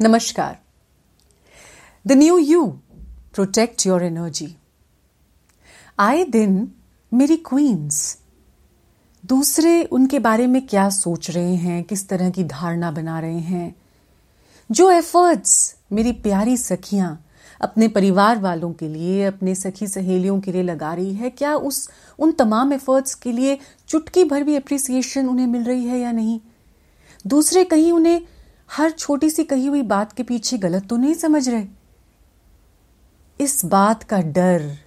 नमस्कार। The new you protect your energy आए दिन मेरी क्वींस दूसरे उनके बारे में क्या सोच रहे हैं, किस तरह की धारणा बना रहे हैं? जो एफर्ट्स मेरी प्यारी सखियाँ अपने परिवार वालों के लिए, अपने सखी सहेलियों के लिए लगा रही है, क्या उस, उन तमाम एफर्ट्स के लिए चुटकी भर भी अप्रिसिएशन उन्हें मिल रही है या नहीं? दूसरे कहीं उन्हें हर छोटी सी कही हुई बात के पीछे गलत तो नहीं समझ रहे? इस बात का डर,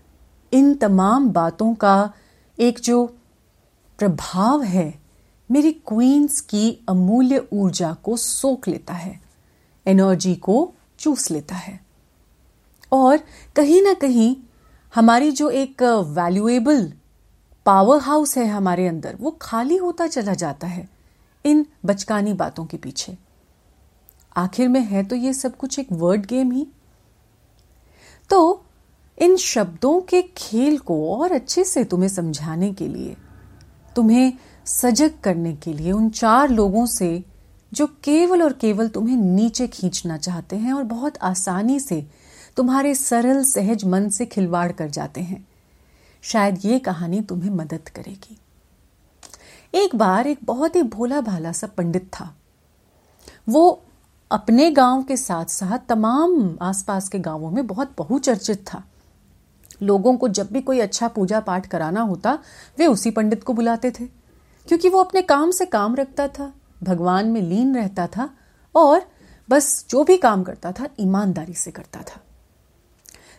इन तमाम बातों का एक जो प्रभाव है, मेरी क्वींस की अमूल्य ऊर्जा को सोख लेता है, एनर्जी को चूस लेता है। और कहीं ना कहीं हमारी जो एक वैल्यूएबल पावर हाउस है हमारे अंदर, वो खाली होता चला जाता है इन बचकानी बातों के पीछे। आखिर में है तो ये सब कुछ एक वर्ड गेम ही। तो इन शब्दों के खेल को और अच्छे से तुम्हें समझाने के लिए, तुम्हें सजग करने के लिए उन चार लोगों से, जो केवल और केवल तुम्हें नीचे खींचना चाहते हैं और बहुत आसानी से तुम्हारे सरल, सहज मन से खिलवाड़ कर जाते हैं, शायद ये कहानी तुम्हें मदद करेगी। एक बार एक बहुत ही भोला भाला सा पंडित था। वो अपने गाँव के साथ साथ तमाम आसपास के गाँवों में बहुत बहुचर्चित था। लोगों को जब भी कोई अच्छा पूजा पाठ कराना होता, वे उसी पंडित को बुलाते थे, क्योंकि वो अपने काम से काम रखता था, भगवान में लीन रहता था और बस जो भी काम करता था, ईमानदारी से करता था।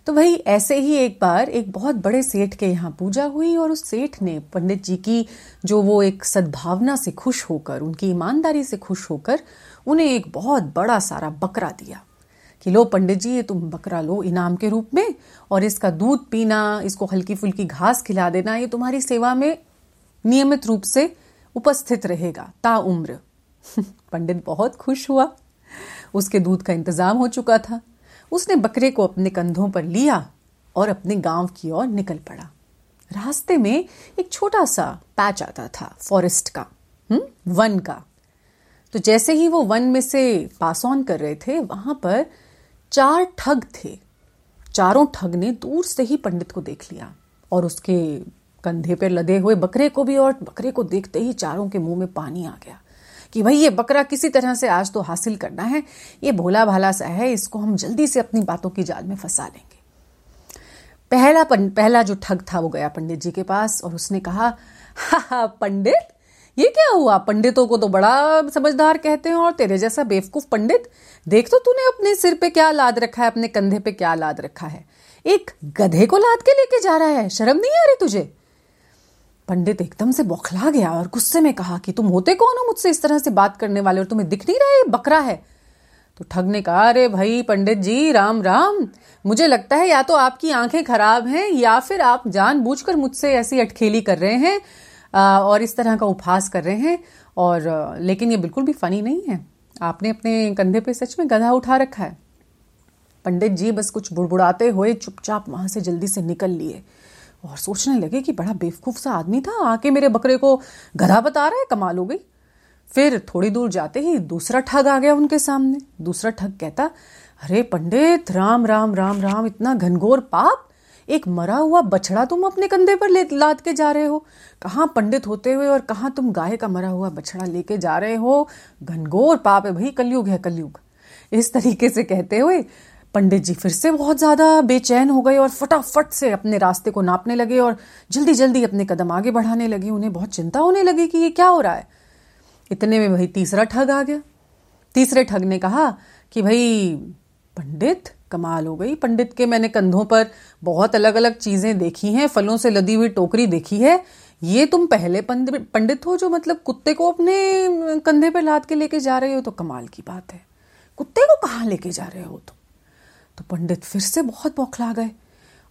तो वही ऐसे ही एक बार एक बहुत बड़े सेठ के यहाँ पूजा हुई और उस सेठ ने पंडित जी की जो वो एक सद्भावना से खुश होकर, उनकी ईमानदारी से खुश होकर उन्हें एक बहुत बड़ा सारा बकरा दिया कि लो पंडित जी, ये तुम बकरा लो इनाम के रूप में और इसका दूध पीना, इसको हल्की फुल्की घास खिला देना, ये तुम्हारी सेवा में नियमित रूप से उपस्थित रहेगा, ता उम्र। पंडित बहुत खुश हुआ। उसके दूध का इंतज़ाम हो चुका था। उसने बकरे को अपने कंधों पर लिया और अपने गाँव की ओर निकल पड़ा। रास्ते में एक छोटा सा पैच आता था, फॉरेस्ट का हुँ? वन का। तो जैसे ही वो वन में से पास ऑन कर रहे थे, वहाँ पर चार ठग थे। चारों ठग ने दूर से ही पंडित को देख लिया और उसके कंधे पर लदे हुए बकरे को भी और बकरे को देखते ही चारों के मुँह में पानी आ गया। कि भाई ये बकरा किसी तरह से आज तो हासिल करना है ये भोला भाला सा है इसको हम जल्दी से अपनी बातों की जाल में फंसा लेंगे। पहला पन, पहला जो ठग था वो गया पंडित जी के पास और उसने कहा हा हा पंडित ये क्या हुआ? पंडितों को तो बड़ा समझदार कहते हैं और तेरे जैसा बेवकूफ़ पंडित देख तो तूने अपने सिर पे क्या लाद रखा है अपने कंधे पे क्या लाद रखा है। एक गधे को लाद के लेके जा रहा है शर्म नहीं आ रही तुझे? पंडित एकदम से बौखला गया और गुस्से में कहा कि तुम होते कौन हो मुझसे इस तरह से बात करने वाले और तुम्हें दिख नहीं रहा है बकरा है। तो ठग ने कहा अरे भाई पंडित जी, राम राम, मुझे लगता है या तो आपकी आँखें खराब हैं या फिर आप जानबूझकर मुझसे ऐसी अटखेली कर रहे हैं और इस तरह का उपहास कर रहे हैं, और, लेकिन ये बिल्कुल भी फनी नहीं है। आपने अपने कंधे पे सच में गधा उठा रखा है। पंडित जी बस कुछ बुड़बुड़ाते हुए चुपचाप वहाँ से जल्दी से निकल लिए। और सोचने लगे कि बड़ा बेवकूफ़ सा आदमी था, आके मेरे बकरे को गधा बता रहा है, कमाल हो गई। फिर थोड़ी दूर जाते ही दूसरा ठग आ गया उनके सामने। दूसरा ठग कहता, अरे पंडित, राम राम राम राम, इतना घनघोर पाप, एक मरा हुआ बछड़ा तुम अपने कंधे पर ले, लाद के जा रहे हो। कहाँ पंडित होते हुए और कहाँ तुम गाय का मरा हुआ बछड़ा लेके जा रहे हो? घनघोर पाप है भाई, कलयुग है कलयुग। इस तरीके से कहते हुए पंडित जी फिर से बहुत ज़्यादा बेचैन हो गए और फटाफट से अपने रास्ते को नापने लगे और जल्दी जल्दी अपने कदम आगे बढ़ाने लगे। उन्हें बहुत चिंता होने लगी कि ये क्या हो रहा है। इतने में भाई तीसरा ठग आ गया। तीसरे ठग ने कहा कि भाई, पंडित, कमाल हो गई। पंडित के मैंने कंधों पर बहुत अलग अलग चीज़ें देखी हैं, फलों से लदी हुई टोकरी देखी है। ये तुम पहले पंडित हो जो मतलब कुत्ते को अपने कंधे पर लाद के लेके जा रहे हो तो कमाल की बात है। कुत्ते को कहाँ लेके जा रहे हो तुम? तो पंडित फिर से बहुत बौखला गए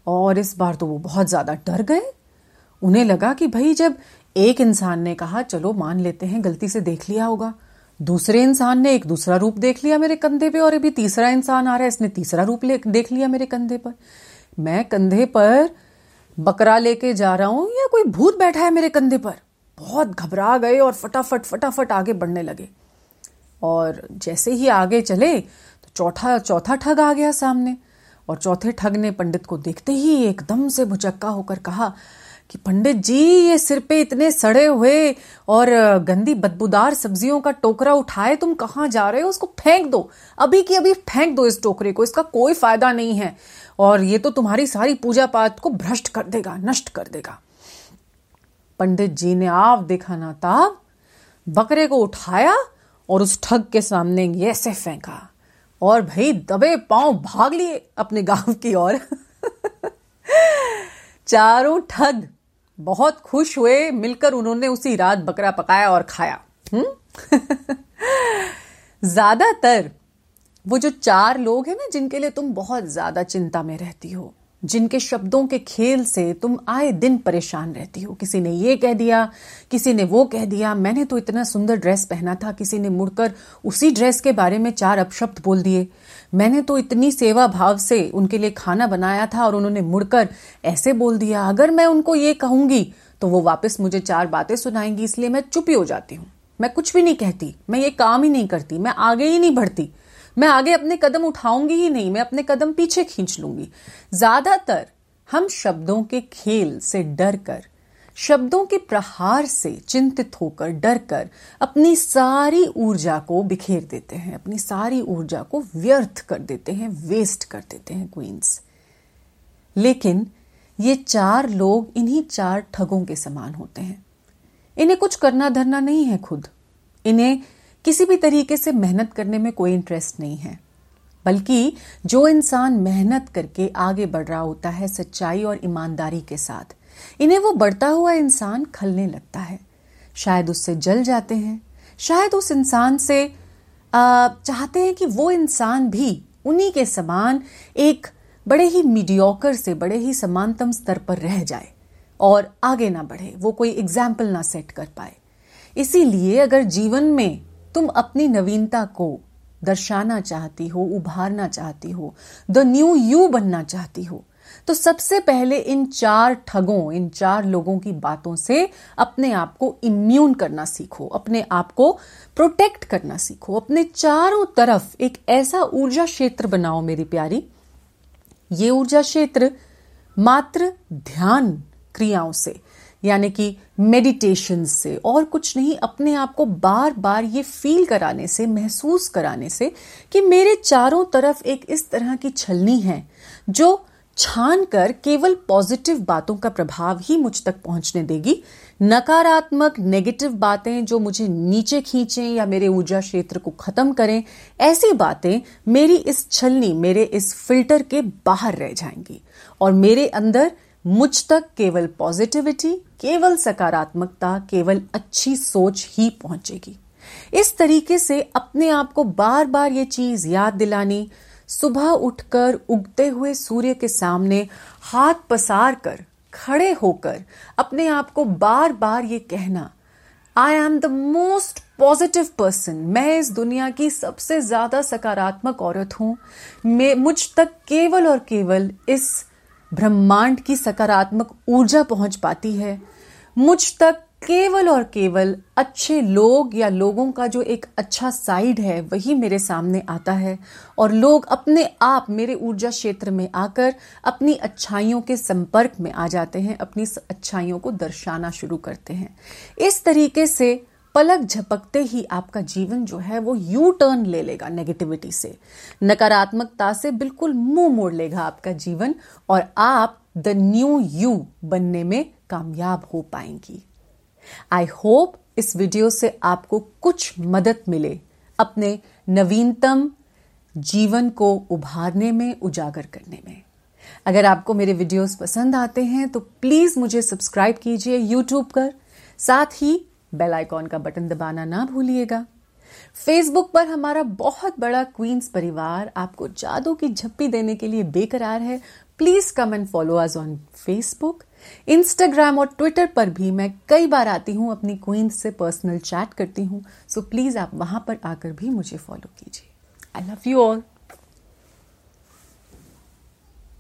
और इस बार तो वो बहुत ज़्यादा डर गए। उन्हें लगा कि भाई जब एक इंसान ने कहा, चलो मान लेते हैं, गलती से देख लिया होगा। दूसरे इंसान ने एक दूसरा रूप देख लिया मेरे कंधे पे और अभी तीसरा इंसान आ रहा है, इसने तीसरा रूप देख लिया मेरे कंधे पर। मैं कंधे पर बकरा लेके जा रहा हूँ या कोई भूत बैठा है मेरे कंधे पर? बहुत घबरा गए और फटाफट फटाफट आगे बढ़ने लगे। और जैसे ही आगे चले तो चौथा चौथा ठग आ गया सामने। और चौथे ठग ने पंडित को देखते ही एकदम से भुचक्का होकर कहा कि पंडित जी, ये सिर पे इतने सड़े हुए और गंदी बदबूदार सब्जियों का टोकरा उठाए, तुम कहाँ जा रहे हो? उसको फेंक दो। अभी की अभी फेंक दो इस टोकरे को, इसका कोई फ़ायदा नहीं है। और ये तो तुम्हारी सारी पूजा पाठ को भ्रष्ट कर देगा, नष्ट कर देगा। पंडित जी ने आप देखा ना ताब बकरे को उठाया और उस ठग के सामने ऐसे फेंका। और भाई, दबे पाँव भाग लिए अपने गाँव की ओर। चारों ठग बहुत खुश हुए, मिलकर उन्होंने उसी रात बकरा पकाया और खाया। हम्म? ज़्यादातर वो जो चार लोग हैं ना, जिनके लिए तुम बहुत ज़्यादा चिंता में रहती हो जिनके शब्दों के खेल से तुम आए दिन परेशान रहती हो। किसी ने ये कह दिया, किसी ने वो कह दिया, मैंने तो इतना सुंदर ड्रेस पहना था, किसी ने मुड़कर उसी ड्रेस के बारे में चार अपशब्द बोल दिए। मैंने तो इतनी सेवा भाव से उनके लिए खाना बनाया था और उन्होंने मुड़कर ऐसे बोल दिया, अगर मैं उनको ये कहूँगी तो वो वापस मुझे चार बातें सुनाएँगी, इसलिए मैं चुप ही हो जाती हूँ। मैं कुछ भी नहीं कहती, मैं ये काम ही नहीं करती, मैं आगे ही नहीं बढ़ती। मैं आगे अपने कदम उठाऊँगी ही नहीं, मैं अपने कदम पीछे खींच लूँगी। ज़्यादातर हम शब्दों के खेल से डर कर शब्दों के प्रहार से चिंतित होकर डर कर अपनी सारी ऊर्जा को बिखेर देते हैं, अपनी सारी ऊर्जा को व्यर्थ कर देते हैं, वेस्ट कर देते हैं क्वींस लेकिन ये चार लोग इन्हीं चार ठगों के समान होते हैं। इन्हें कुछ करना धरना नहीं है खुद। इन्हें किसी भी तरीके से मेहनत करने में कोई इंटरेस्ट नहीं है। बल्कि जो इंसान मेहनत करके आगे बढ़ रहा होता है सच्चाई और ईमानदारी के साथ, इन्हें वो बढ़ता हुआ इंसान खलने लगता है। शायद उससे जल जाते हैं, शायद उस इंसान से चाहते हैं कि वो इंसान भी उन्हीं के समान एक बड़े ही मीडियोकर से बड़े ही समानतम स्तर पर रह जाए और आगे ना बढ़े, वो कोई एग्ज़ाम्पल ना सेट कर पाए। इसीलिए अगर जीवन में तुम अपनी नवीनता को दर्शाना चाहती हो, उभारना चाहती हो द न्यू यू बनना चाहती हो तो सबसे पहले इन चार ठगों, इन चार लोगों की बातों से अपने आप को इम्यून करना सीखो, अपने आप को प्रोटेक्ट करना सीखो। अपने चारों तरफ़ एक ऐसा ऊर्जा क्षेत्र बनाओ मेरी प्यारी। ये ऊर्जा क्षेत्र मात्र ध्यान क्रियाओं से यानी कि मेडिटेशन से और कुछ नहीं, अपने आप को बार बार ये फील कराने से, महसूस कराने से कि मेरे चारों तरफ़ एक इस तरह की छलनी है, जो छान कर केवल पॉजिटिव बातों का प्रभाव ही मुझ तक पहुँचने देगी। नकारात्मक नेगेटिव बातें जो मुझे नीचे खींचें या मेरे ऊर्जा क्षेत्र को खत्म करें, ऐसी बातें मेरी इस छलनी, मेरे इस फ़िल्टर के बाहर रह जाएँगी और मेरे अंदर मुझ तक केवल पॉजिटिविटी केवल सकारात्मकता, केवल अच्छी सोच ही पहुंचेगी। इस तरीके से अपने आप को बार बार ये चीज़ याद दिलानी, सुबह उठकर उगते हुए सूर्य के सामने हाथ पसार कर खड़े होकर अपने आप को बार बार ये कहना I am the most positive person मैं इस दुनिया की सबसे ज़्यादा सकारात्मक औरत हूँ। मुझ तक केवल और केवल इस ब्रह्मांड की सकारात्मक ऊर्जा पहुँच पाती है। मुझ तक केवल और केवल अच्छे लोग या लोगों का जो एक अच्छा साइड है, वही मेरे सामने आता है। और लोग अपने आप मेरे ऊर्जा क्षेत्र में आकर अपनी अच्छाइयों के संपर्क में आ जाते हैं, अपनी अच्छाइयों को दर्शाना शुरू करते हैं। इस तरीके से पलक झपकते ही आपका जीवन जो है वो यू टर्न ले लेगा नेगेटिविटी से। नकारात्मकता से बिल्कुल मुँह मोड़ लेगा आपका जीवन और आप द न्यू यू बनने में कामयाब हो पाएँगी। आई होप इस वीडियो से आपको कुछ मदद मिले अपने नवीनतम जीवन को उभारने में, उजागर करने में। अगर आपको मेरे वीडियोस पसंद आते हैं तो प्लीज़ मुझे सब्सक्राइब कीजिए यूट्यूब पर। साथ ही बेल आइकॉन का बटन दबाना ना भूलिएगा। फेसबुक पर हमारा बहुत बड़ा क्वींस परिवार आपको जादू की झप्पी देने के लिए बेकरार है। Please come and follow us on Facebook Instagram और ट्विटर पर भी मैं कई बार आती हूँ, अपनी क्वींस से पर्सनल चैट करती हूँ। सो प्लीज़ आप वहाँ पर आकर भी मुझे फॉलो कीजिए। I love you all